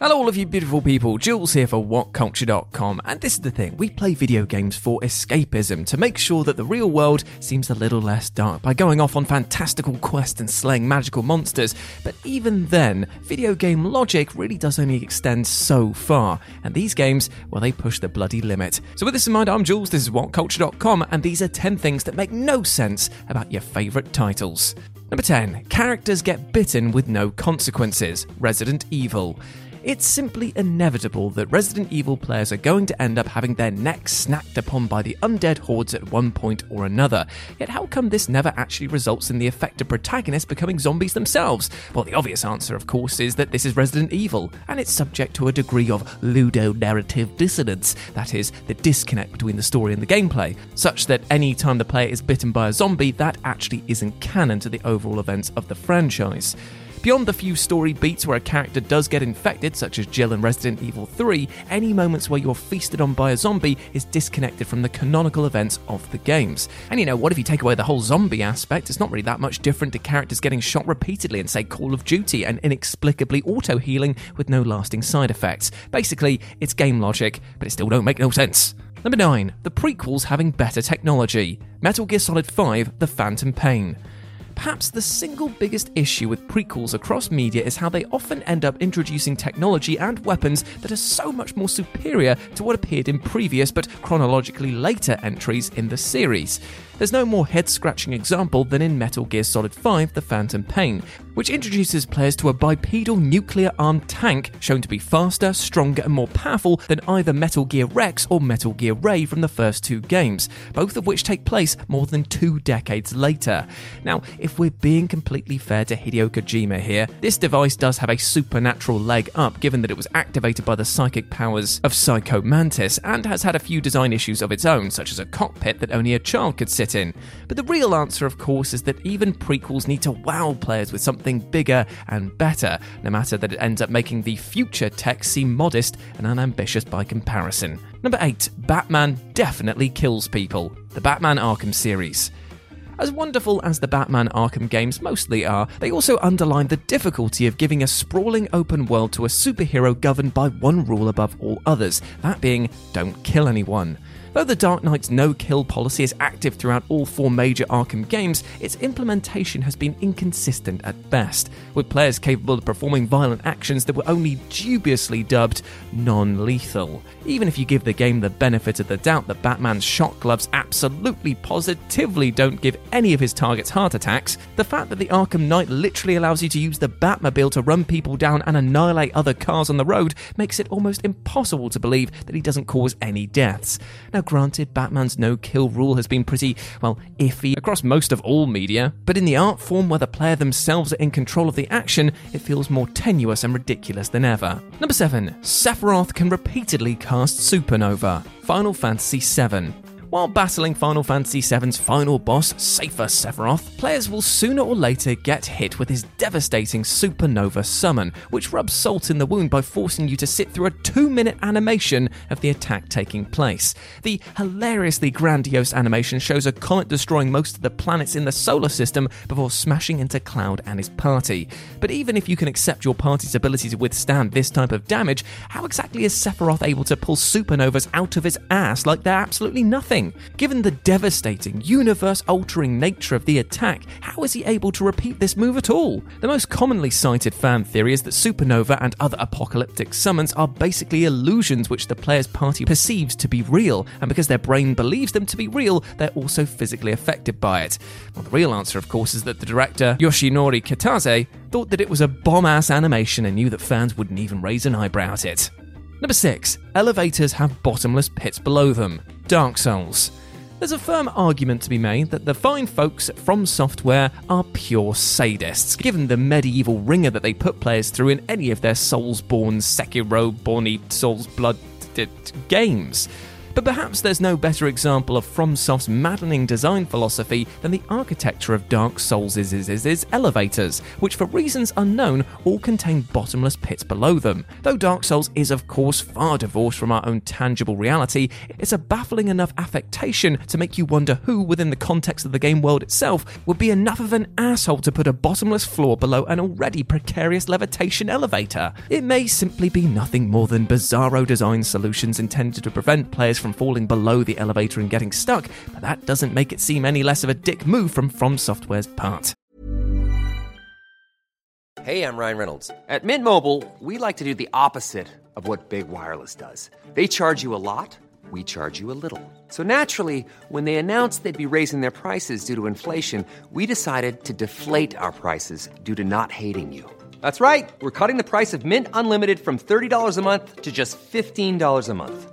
Hello, all of you beautiful people. Jules here for WhatCulture.com. And this is the thing we play video games for escapism, to make sure that the real world seems a little less dark by going off on fantastical quests and slaying magical monsters. But even then, video game logic really does only extend so far. And these games, well, they push the bloody limit. So, with this in mind, I'm Jules, this is WhatCulture.com, and these are 10 things that make no sense about your favourite titles. Number 10. Characters get bitten with no consequences. Resident Evil. It's simply inevitable that Resident Evil players are going to end up having their necks snacked upon by the undead hordes at one point or another. Yet, how come this never actually results in the affected protagonists becoming zombies themselves? Well, the obvious answer, of course, is that this is Resident Evil, and it's subject to a degree of ludonarrative dissonance that is, the disconnect between the story and the gameplay, such that any time the player is bitten by a zombie, that actually isn't canon to the overall events of the franchise. Beyond the few story beats where a character does get infected, such as Jill in Resident Evil 3, any moments where you're feasted on by a zombie is disconnected from the canonical events of the games. And you know, what if you take away the whole zombie aspect? It's not really that much different to characters getting shot repeatedly in, say, Call of Duty and inexplicably auto healing with no lasting side effects. Basically, it's game logic, but it still don't make no sense. Number 9. The prequels having better technology. Metal Gear Solid 5 The Phantom Pain. Perhaps the single biggest issue with prequels across media is how they often end up introducing technology and weapons that are so much more superior to what appeared in previous but chronologically later entries in the series. There's no more head scratching example than in Metal Gear Solid 5 The Phantom Pain, which introduces players to a bipedal nuclear armed tank shown to be faster, stronger, and more powerful than either Metal Gear Rex or Metal Gear Ray from the first two games, both of which take place more than two decades later. Now, if we're being completely fair to Hideo Kojima here, this device does have a supernatural leg up given that it was activated by the psychic powers of Psycho Mantis and has had a few design issues of its own, such as a cockpit that only a child could sit in. But the real answer, of course, is that even prequels need to wow players with something bigger and better, no matter that it ends up making the future tech seem modest and unambitious by comparison. Number 8. Batman definitely kills people. The Batman Arkham series. As wonderful as the Batman Arkham games mostly are, they also underline the difficulty of giving a sprawling open world to a superhero governed by one rule above all others that being, don't kill anyone. Though the Dark Knight's no kill policy is active throughout all four major Arkham games, its implementation has been inconsistent at best, with players capable of performing violent actions that were only dubiously dubbed non lethal. Even if you give the game the benefit of the doubt that Batman's shock gloves absolutely positively don't give any of his targets heart attacks, the fact that the Arkham Knight literally allows you to use the Batmobile to run people down and annihilate other cars on the road makes it almost impossible to believe that he doesn't cause any deaths. Now, granted, Batman's no kill rule has been pretty, well, iffy across most of all media, but in the art form where the player themselves are in control of the action, it feels more tenuous and ridiculous than ever. Number 7. Sephiroth can repeatedly cast Supernova. Final Fantasy VII. While battling Final Fantasy VII's final boss, Safer Sephiroth, players will sooner or later get hit with his devastating supernova summon, which rubs salt in the wound by forcing you to sit through a two minute animation of the attack taking place. The hilariously grandiose animation shows a comet destroying most of the planets in the solar system before smashing into Cloud and his party. But even if you can accept your party's ability to withstand this type of damage, how exactly is Sephiroth able to pull supernovas out of his ass like they're absolutely nothing? Thing. Given the devastating, universe altering nature of the attack, how is he able to repeat this move at all? The most commonly cited fan theory is that supernova and other apocalyptic summons are basically illusions which the player's party perceives to be real, and because their brain believes them to be real, they're also physically affected by it. Well, the real answer, of course, is that the director, Yoshinori Kitase, thought that it was a bomb ass animation and knew that fans wouldn't even raise an eyebrow at it. Number 6. Elevators have bottomless pits below them. Dark Souls. There's a firm argument to be made that the fine folks From Software are pure sadists, given the medieval wringer that they put players through in any of their Soulsborne, Sekiro, Borny, Souls Blood games. But perhaps there's no better example of FromSoft's maddening design philosophy than the architecture of Dark Souls' elevators, which for reasons unknown all contain bottomless pits below them. Though Dark Souls is of course far divorced from our own tangible reality, it's a baffling enough affectation to make you wonder who, within the context of the game world itself, would be enough of an asshole to put a bottomless floor below an already precarious levitation elevator. It may simply be nothing more than bizarro design solutions intended to prevent players from from falling below the elevator and getting stuck, but that doesn't make it seem any less of a dick move from From Software's part. Hey, I'm Ryan Reynolds. At Mint Mobile, we like to do the opposite of what Big Wireless does. They charge you a lot, we charge you a little. So naturally, when they announced they'd be raising their prices due to inflation, we decided to deflate our prices due to not hating you. That's right. We're cutting the price of Mint Unlimited from $30 a month to just $15 a month.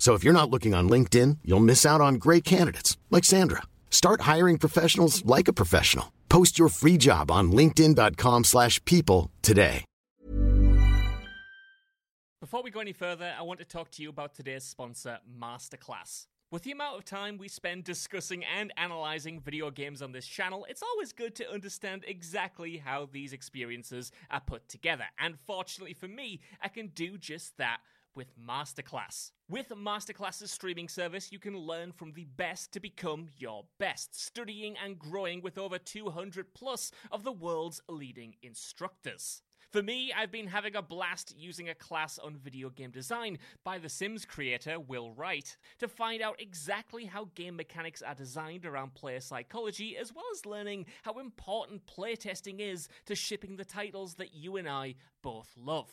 So if you're not looking on LinkedIn, you'll miss out on great candidates like Sandra. Start hiring professionals like a professional. Post your free job on linkedin.com/people today. Before we go any further, I want to talk to you about today's sponsor, Masterclass. With the amount of time we spend discussing and analyzing video games on this channel, it's always good to understand exactly how these experiences are put together. And fortunately for me, I can do just that with Masterclass. With Masterclass's streaming service, you can learn from the best to become your best, studying and growing with over 200 plus of the world's leading instructors. For me, I've been having a blast using a class on video game design by The Sims creator Will Wright to find out exactly how game mechanics are designed around player psychology, as well as learning how important playtesting is to shipping the titles that you and I both love.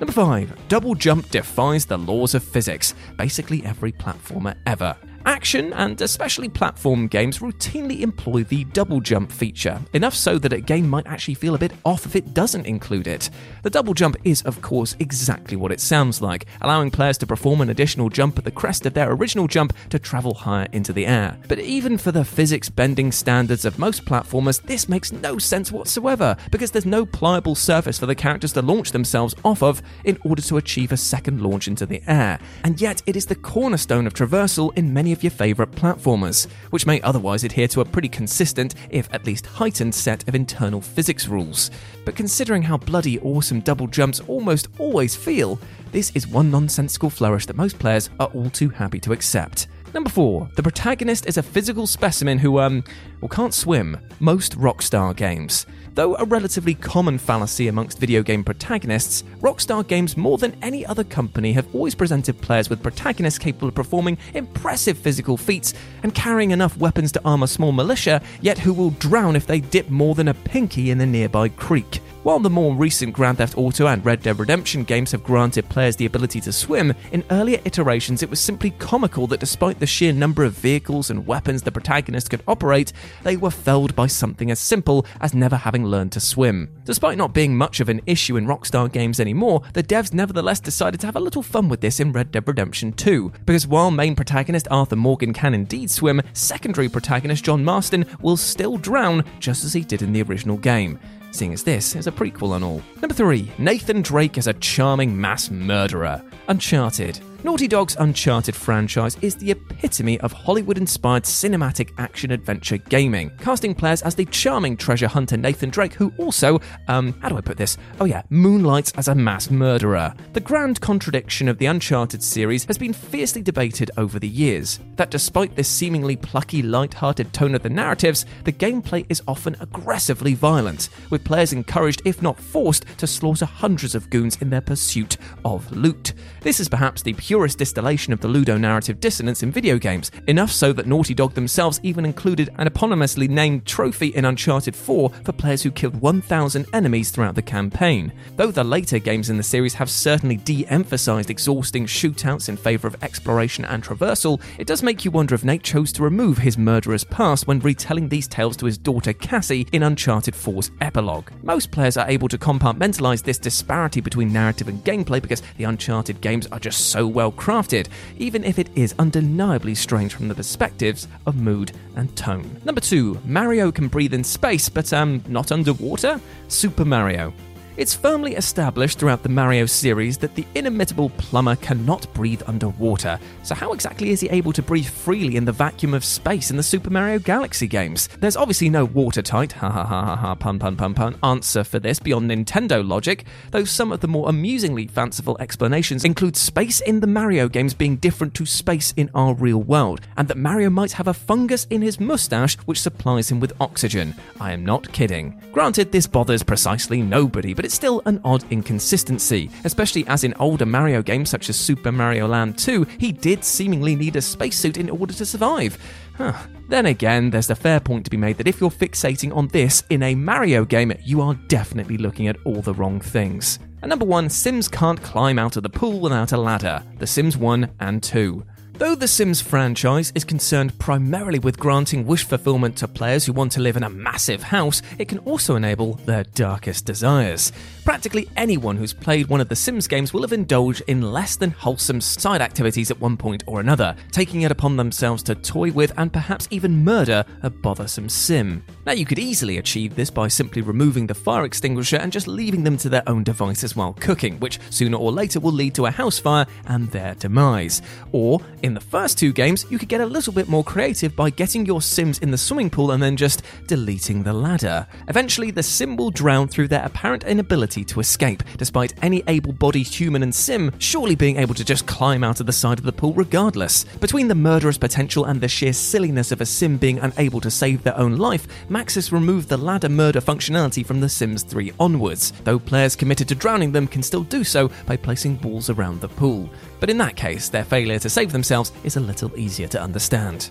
Number 5. Double Jump defies the laws of physics. Basically, every platformer ever. Action and especially platform games routinely employ the double jump feature, enough so that a game might actually feel a bit off if it doesn't include it. The double jump is, of course, exactly what it sounds like, allowing players to perform an additional jump at the crest of their original jump to travel higher into the air. But even for the physics bending standards of most platformers, this makes no sense whatsoever, because there's no pliable surface for the characters to launch themselves off of in order to achieve a second launch into the air. And yet, it is the cornerstone of traversal in many of your favourite platformers, which may otherwise adhere to a pretty consistent, if at least heightened, set of internal physics rules. But considering how bloody awesome double jumps almost always feel, this is one nonsensical flourish that most players are all too happy to accept. Number four, the protagonist is a physical specimen who, um, well, can't swim. Most Rockstar games. Though a relatively common fallacy amongst video game protagonists, Rockstar Games, more than any other company, have always presented players with protagonists capable of performing impressive physical feats and carrying enough weapons to arm a small militia, yet who will drown if they dip more than a pinky in the nearby creek. While the more recent Grand Theft Auto and Red Dead Redemption games have granted players the ability to swim, in earlier iterations it was simply comical that despite the sheer number of vehicles and weapons the protagonist could operate, they were felled by something as simple as never having learned to swim. Despite not being much of an issue in Rockstar games anymore, the devs nevertheless decided to have a little fun with this in Red Dead Redemption 2, because while main protagonist Arthur Morgan can indeed swim, secondary protagonist John Marston will still drown just as he did in the original game seeing as this is a prequel and all. Number 3. Nathan Drake is a charming mass murderer. Uncharted. Naughty Dog's Uncharted franchise is the epitome of Hollywood inspired cinematic action adventure gaming, casting players as the charming treasure hunter Nathan Drake, who also, um, how do I put this? Oh yeah, moonlights as a mass murderer. The grand contradiction of the Uncharted series has been fiercely debated over the years. That despite this seemingly plucky, light-hearted tone of the narratives, the gameplay is often aggressively violent, with players encouraged, if not forced, to slaughter hundreds of goons in their pursuit of loot. This is perhaps the purest distillation of the ludonarrative dissonance in video games, enough so that Naughty Dog themselves even included an eponymously named trophy in Uncharted 4 for players who killed 1,000 enemies throughout the campaign. Though the later games in the series have certainly de emphasized exhausting shootouts in favor of exploration and traversal, it does make you wonder if Nate chose to remove his murderous past when retelling these tales to his daughter Cassie in Uncharted 4's epilogue. Most players are able to compartmentalize this disparity between narrative and gameplay because the Uncharted games are just so well crafted, even if it is undeniably strange from the perspectives of mood and tone. Number two, Mario can breathe in space, but um, not underwater? Super Mario. It's firmly established throughout the Mario series that the inimitable plumber cannot breathe underwater. So, how exactly is he able to breathe freely in the vacuum of space in the Super Mario Galaxy games? There's obviously no watertight, ha ha ha ha ha, pun pun pun pun, answer for this beyond Nintendo logic, though some of the more amusingly fanciful explanations include space in the Mario games being different to space in our real world, and that Mario might have a fungus in his mustache which supplies him with oxygen. I am not kidding. Granted, this bothers precisely nobody, but but it's still an odd inconsistency, especially as in older Mario games such as Super Mario Land 2, he did seemingly need a spacesuit in order to survive. Huh. Then again, there's the fair point to be made that if you're fixating on this in a Mario game, you are definitely looking at all the wrong things. And number one, Sims can't climb out of the pool without a ladder. The Sims 1 and 2. Though the Sims franchise is concerned primarily with granting wish fulfillment to players who want to live in a massive house, it can also enable their darkest desires. Practically anyone who's played one of the Sims games will have indulged in less than wholesome side activities at one point or another, taking it upon themselves to toy with and perhaps even murder a bothersome Sim. Now, you could easily achieve this by simply removing the fire extinguisher and just leaving them to their own devices while cooking, which sooner or later will lead to a house fire and their demise. Or, in the first two games, you could get a little bit more creative by getting your Sims in the swimming pool and then just deleting the ladder. Eventually, the Sim will drown through their apparent inability to escape, despite any able bodied human and Sim surely being able to just climb out of the side of the pool regardless. Between the murderous potential and the sheer silliness of a Sim being unable to save their own life, Maxis removed the ladder murder functionality from The Sims 3 onwards, though players committed to drowning them can still do so by placing walls around the pool. But in that case, their failure to save themselves is a little easier to understand.